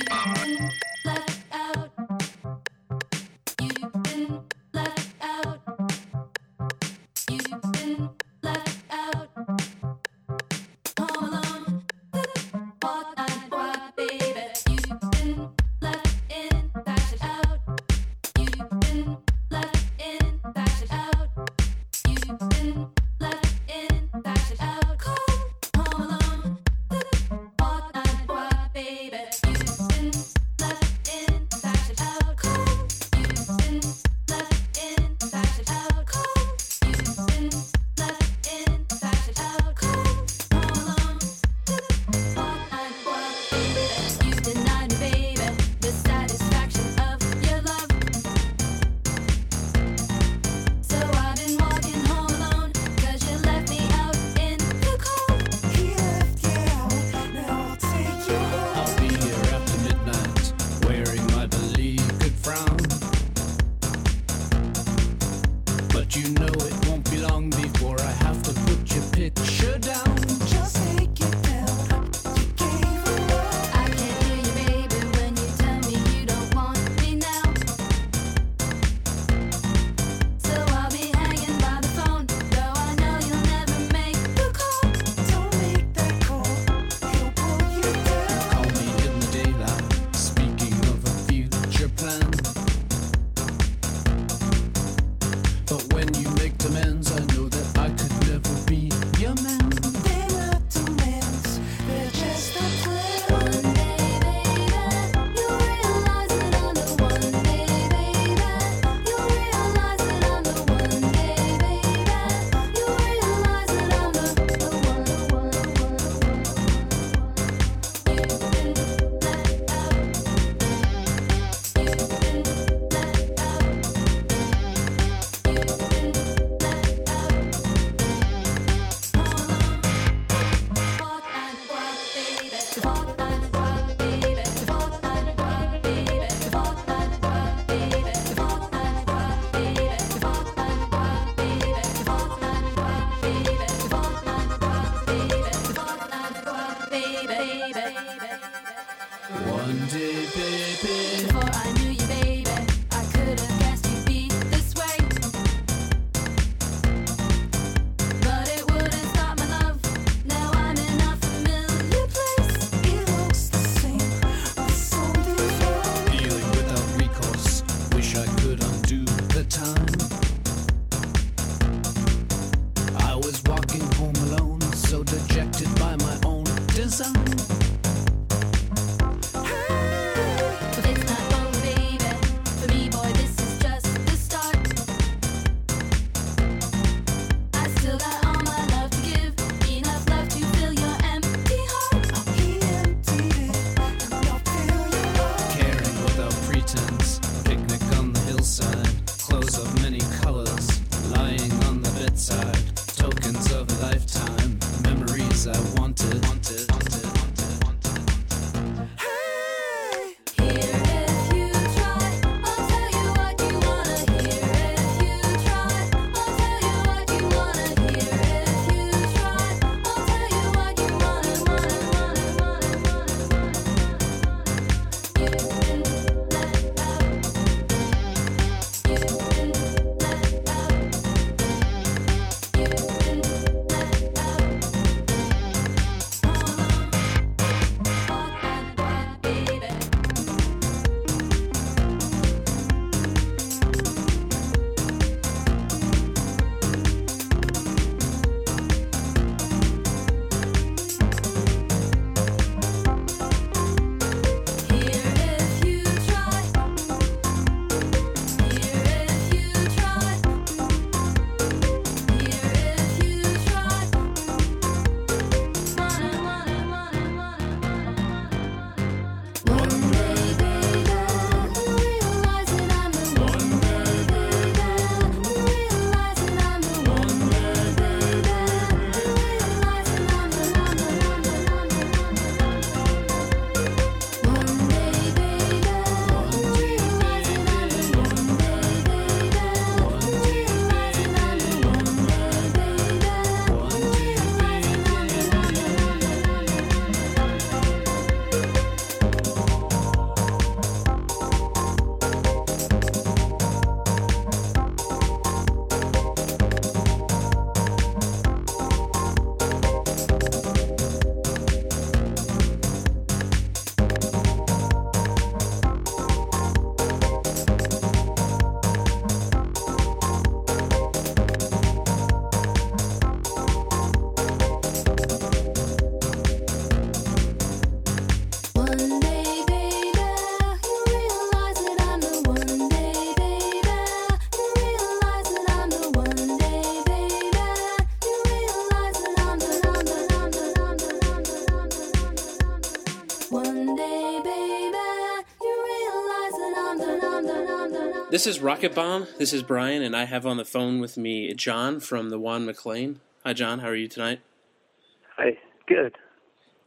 Bye. Tokens of a lifetime, memories I This is Rocket Bomb. This is Brian, and I have on the phone with me John from the Juan MacLean. Hi, John. How are you tonight? Hi. Good.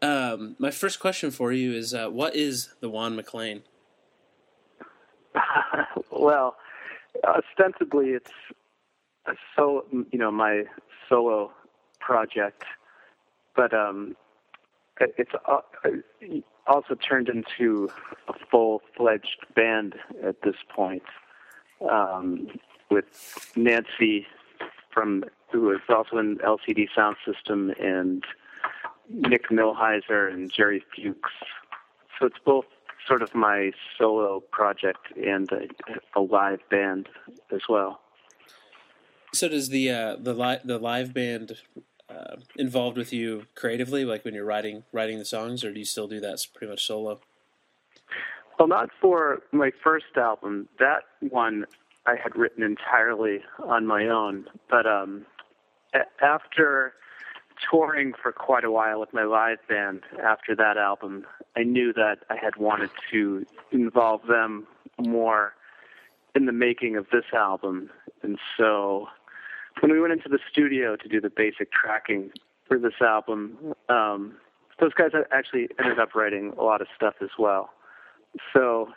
Um, my first question for you is, uh, what is the Juan MacLean? well, ostensibly, it's a so you know my solo project, but um, it's uh, also turned into a full-fledged band at this point um, with Nancy from who is also in LCD Soundsystem and Nick Millhiser and Jerry Fuchs. So it's both sort of my solo project and a, a live band as well. So does the uh, the li- the live band uh, involved with you creatively, like when you're writing writing the songs, or do you still do that pretty much solo? Well, not for my first album. That one I had written entirely on my own. But um, a- after touring for quite a while with my live band, after that album, I knew that I had wanted to involve them more in the making of this album. And so when we went into the studio to do the basic tracking for this album, um, those guys actually ended up writing a lot of stuff as well. So,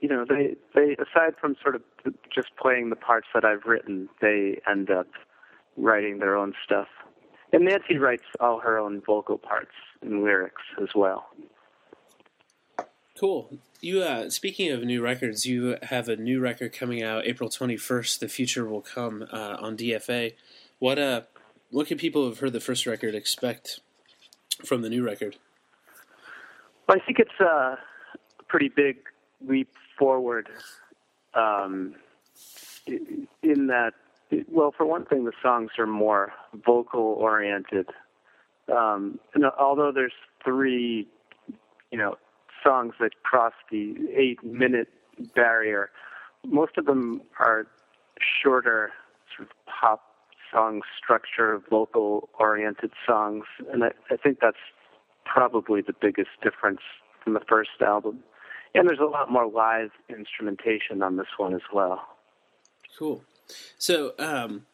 you know, they they aside from sort of just playing the parts that I've written, they end up writing their own stuff. And Nancy writes all her own vocal parts and lyrics as well. Cool. You uh, speaking of new records, you have a new record coming out April twenty first. The future will come uh, on DFA. What uh, what can people who've heard the first record expect from the new record? Well, I think it's a pretty big leap forward. Um, in that, well, for one thing, the songs are more vocal oriented. Um, and although there's three, you know, songs that cross the eight minute barrier. Most of them are shorter, sort of pop song structure, vocal oriented songs, and I, I think that's probably the biggest difference from the first album. And there's a lot more live instrumentation on this one as well. Cool. So, um,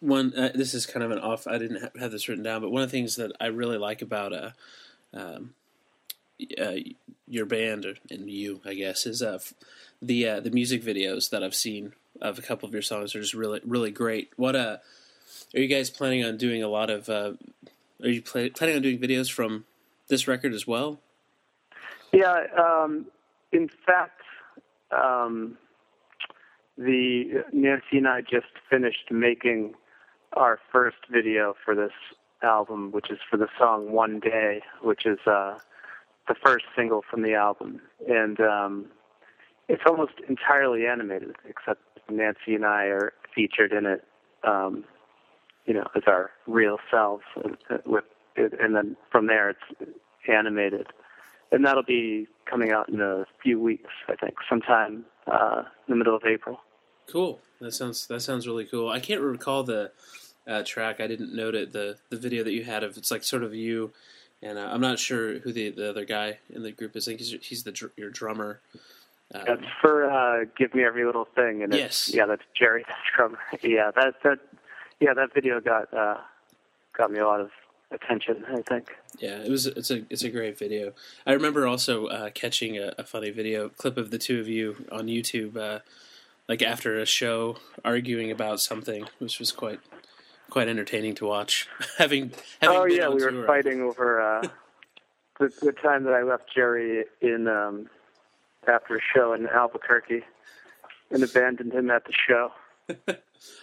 one, uh, this is kind of an off. I didn't have this written down, but one of the things that I really like about uh, um, uh, your band or, and you, I guess, is uh, the uh, the music videos that I've seen of a couple of your songs are just really really great. What uh, are you guys planning on doing? A lot of uh, are you planning on doing videos from this record as well? Yeah, um, in fact, um, the Nancy and I just finished making our first video for this album, which is for the song "One Day," which is uh, the first single from the album, and um, it's almost entirely animated, except Nancy and I are featured in it, um, you know, as our real selves. Uh, with it, and then from there, it's animated, and that'll be coming out in a few weeks, I think, sometime uh, in the middle of April. Cool. That sounds that sounds really cool. I can't recall the uh, track. I didn't note it. The the video that you had of it's like sort of you and uh, I'm not sure who the, the other guy in the group is. I think he's, he's the your drummer. Um, that's for uh, "Give Me Every Little Thing," and yes, yeah, that's Jerry, the drummer. Yeah, that that yeah, that video got uh, got me a lot of attention. I think. Yeah, it was. It's a it's a great video. I remember also uh, catching a, a, funny video clip of the two of you on YouTube, uh, like after a show arguing about something, which was quite quite entertaining to watch. having, having oh yeah, we were fighting over uh, the, the time that I left Jerry in um, after a show in Albuquerque and abandoned him at the show.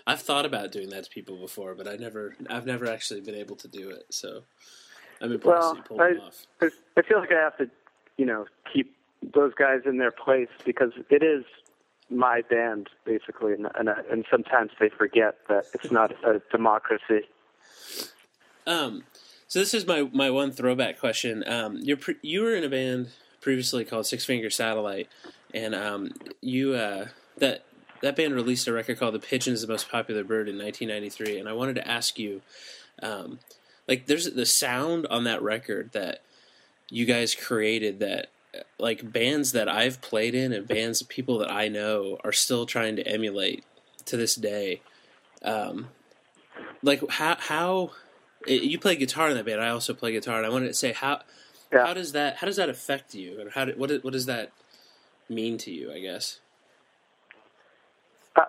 I've thought about doing that to people before, but I never, I've never actually been able to do it. So I'm impressed well, you pulled I, off. I feel like I have to, you know, keep those guys in their place because it is my band basically, and and, and sometimes they forget that it's not a democracy. Um, so this is my my one throwback question. Um, you're pre- you were in a band previously called Six Finger Satellite, and um, you uh, that that band released a record called "The Pigeon Is the Most Popular Bird" in 1993, and I wanted to ask you, um, like, there's the sound on that record that you guys created that like bands that I've played in and bands of people that I know are still trying to emulate to this day. Um, like how how you play guitar in that band? I also play guitar, and I wanted to say how Yeah. how does that how does that affect you, and how do, what what does that mean to you? I guess.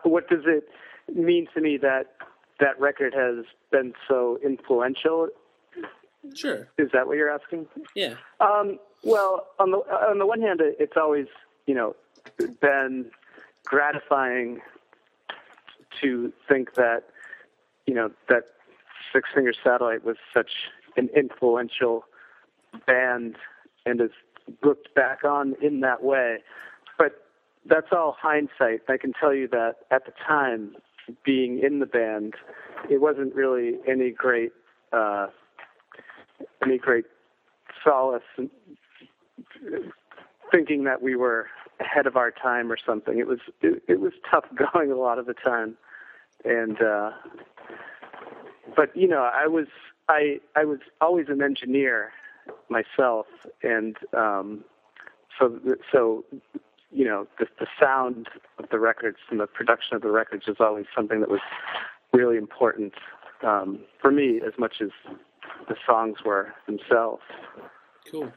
What does it mean to me that that record has been so influential? Sure. Is that what you're asking? Yeah. Um, well, on the on the one hand, it's always you know been gratifying to think that you know that Six Finger Satellite was such an influential band and is looked back on in that way. That's all hindsight. I can tell you that at the time, being in the band, it wasn't really any great uh, any great solace thinking that we were ahead of our time or something. It was it, it was tough going a lot of the time, and uh, but you know I was I I was always an engineer myself, and um, so so you know the the sound of the records and the production of the records was always something that was really important um, for me as much as the songs were themselves. Cool.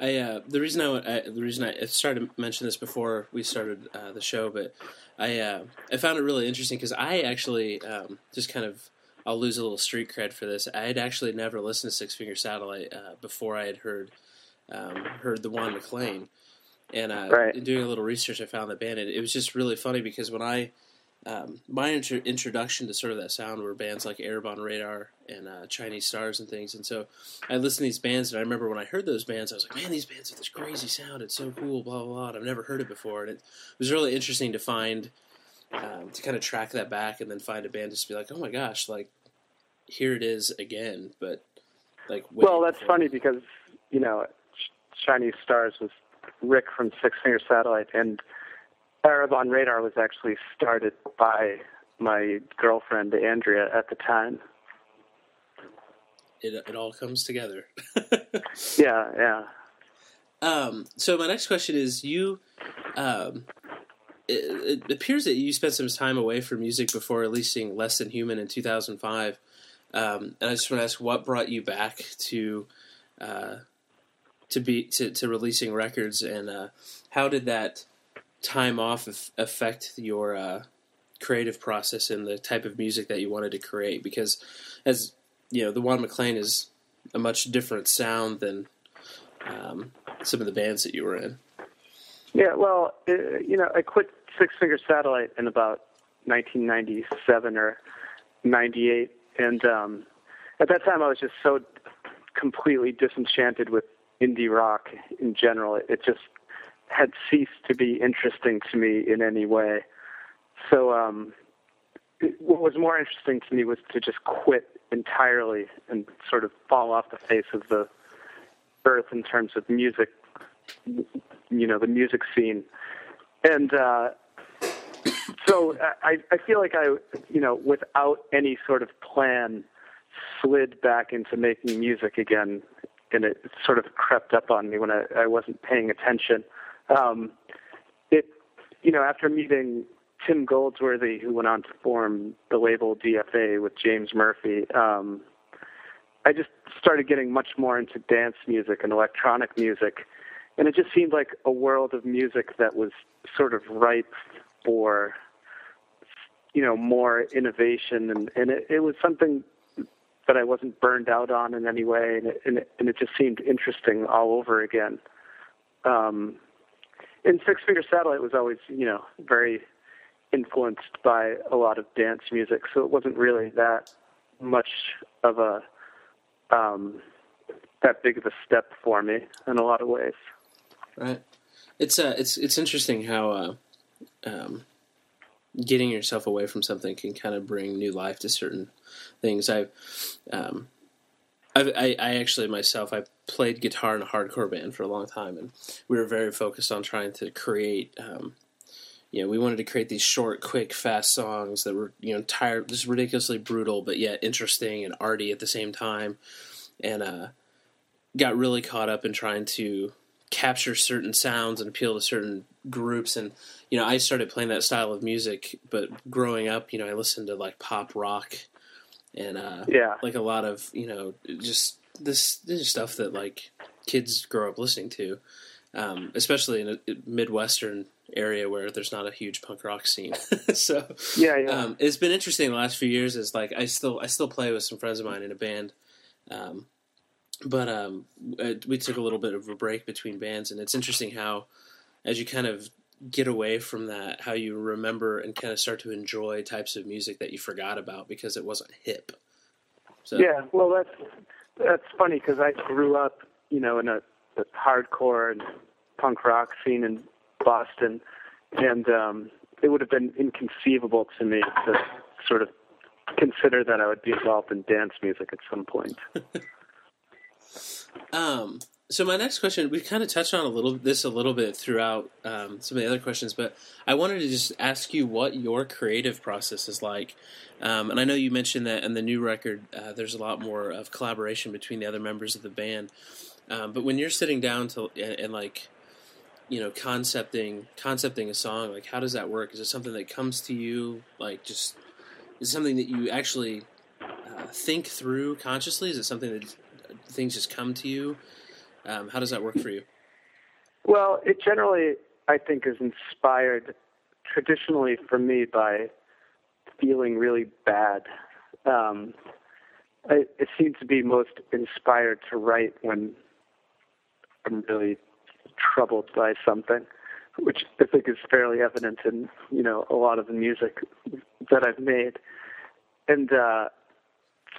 I uh, the reason I, I the reason I started to mention this before we started uh, the show, but I uh, I found it really interesting because I actually um, just kind of I'll lose a little street cred for this. I had actually never listened to Six Finger Satellite uh, before I had heard um, heard the Juan MacLean, and uh, Right. in doing a little research, I found the band, and it was just really funny because when I um, my intro- introduction to sort of that sound were bands like Arab on Radar and uh, Chinese Stars and things, and so I listened to these bands, and I remember when I heard those bands, I was like, man, these bands have this crazy sound. It's so cool, blah, blah, blah. And I've never heard it before. And it was really interesting to find, um, to kind of track that back and then find a band just to be like, oh my gosh, like, here it is again. But, like, Well, that's before. funny because you know, Ch- Chinese Stars was Rick from Six Finger Satellite, and Arab on Radar was actually started by my girlfriend Andrea at the time. It, it all comes together. Yeah, yeah. Um, so my next question is you. Um, it, it appears that you spent some time away from music before releasing Less Than Human in 2005, um, and I just want to ask what brought you back to uh, to be to, to releasing records, and uh, how did that time off af- affect your uh, creative process and the type of music that you wanted to create? Because as you know, the Juan MacLean is a much different sound than um, some of the bands that you were in. Yeah, well, uh, you know, I quit Six Finger Satellite in about 1997 or 98, and um, at that time I was just so completely disenchanted with indie rock in general. It just had ceased to be interesting to me in any way. So, um, what was more interesting to me was to just quit entirely and sort of fall off the face of the earth in terms of music you know the music scene and uh so i i feel like i you know without any sort of plan slid back into making music again and it sort of crept up on me when i i wasn't paying attention. Um it you know after meeting tim goldsworthy who went on to form the label dfa with james murphy um i just started getting much more into dance music and electronic music. And it just seemed like a world of music that was sort of ripe for you know more innovation. And and it, it was something that I wasn't burned out on in any way and it, and it, and it just seemed interesting all over again um and Six Finger Satellite was always you know very influenced by a lot of dance music so it wasn't really that much of a um that big of a step for me in a lot of ways Right. It's uh, it's it's interesting how uh, um, getting yourself away from something can kind of bring new life to certain things. I've, um, I've I, I actually myself I played guitar in a hardcore band for a long time, and we were very focused on trying to create. Um, you know, we wanted to create these short, quick, fast songs that were you know tired, just ridiculously brutal, but yet interesting and arty at the same time, and uh, got really caught up in trying to capture certain sounds and appeal to certain groups and you know I started playing that style of music but growing up you know I listened to like pop rock and uh Yeah. like a lot of you know just this this is stuff that like kids grow up listening to um especially in a midwestern area where there's not a huge punk rock scene so Yeah, yeah. um, it's been interesting the last few years. Is like I still I still play with some friends of mine in a band, um, but um, we took a little bit of a break between bands, and it's interesting how as you kind of get away from that, how you remember and kind of start to enjoy types of music that you forgot about because it wasn't hip. So Yeah, well, that's that's funny because I grew up, you know, in a, a hardcore and punk rock scene in Boston, and um, it would have been inconceivable to me to sort of consider that I would be involved in dance music at some point. Um, so my next question, we kind of touched on a little this a little bit throughout um, some of the other questions, but I wanted to just ask you what your creative process is like. Um, and I know you mentioned that in the new record, uh, there's a lot more of collaboration between the other members of the band. Um, but when you're sitting down to and, and like, you know, concepting concepting a song, like how does that work? Is it something that comes to you, like just is it something that you actually uh, think through consciously? Is it something that things just come to you? Um, how does that work for you? Well, it generally, I think, is inspired traditionally for me by feeling really bad. Um, I, it seems to be most inspired to write when I'm really troubled by something, which I think is fairly evident in you know a lot of the music that I've made, and uh,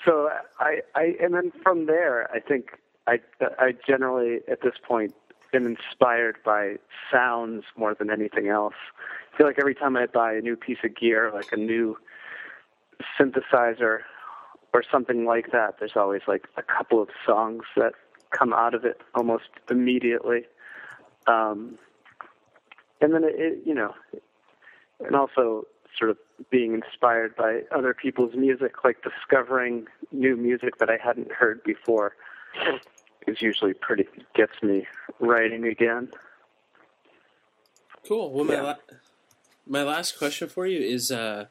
so I, I and then from there I think I I generally at this point am inspired by sounds more than anything else. I feel like every time I buy a new piece of gear, like a new synthesizer or something like that, there's always like a couple of songs that come out of it almost immediately. Um, and then it, it, you know, and also sort of being inspired by other people's music, like discovering new music that I hadn't heard before, is usually pretty gets me writing again. Cool. Well, my Yeah. la- my last question for you is, uh,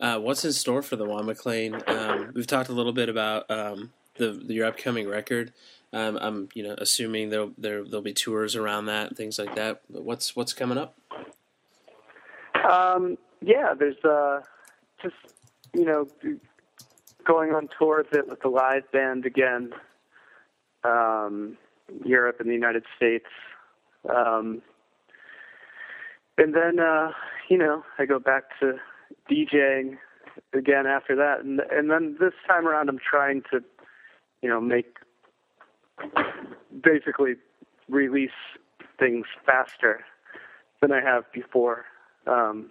uh, what's in store for the Juan MacLean? Um, we've talked a little bit about um, the, the your upcoming record. Um, I'm you know assuming there there there'll be tours around that things like that. But what's what's coming up? Um, yeah, there's uh, just you know going on tour with it with the live band again, um, Europe and the United States, um, and then uh, you know I go back to DJing again after that, and and then this time around I'm trying to you know make basically release things faster than I have before. Um,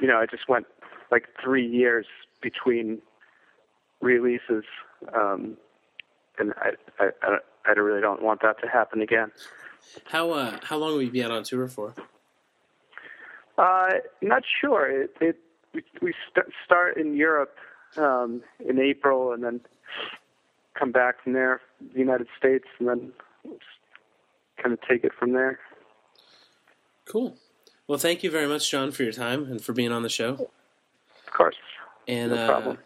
you know, I just went like three years between releases, um, and I, I, I, I really don't want that to happen again. How uh, how long will you be out on tour for? Uh, not sure. It, it we, we st- start in Europe um, in April, and then come back from there, the United States, and then kind of take it from there. Cool. Well, thank you very much, John, for your time and for being on the show. Of course. And No uh, problem.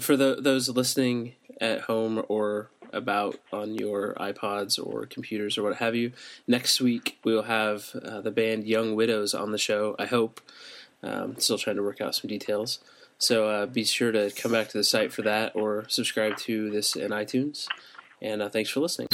for the, those listening at home or about on your iPods or computers or what have you, next week we will have uh, the band Young Widows on the show. I hope. Um, still trying to work out some details. So uh, be sure to come back to the site for that or subscribe to this in iTunes. And uh, thanks for listening.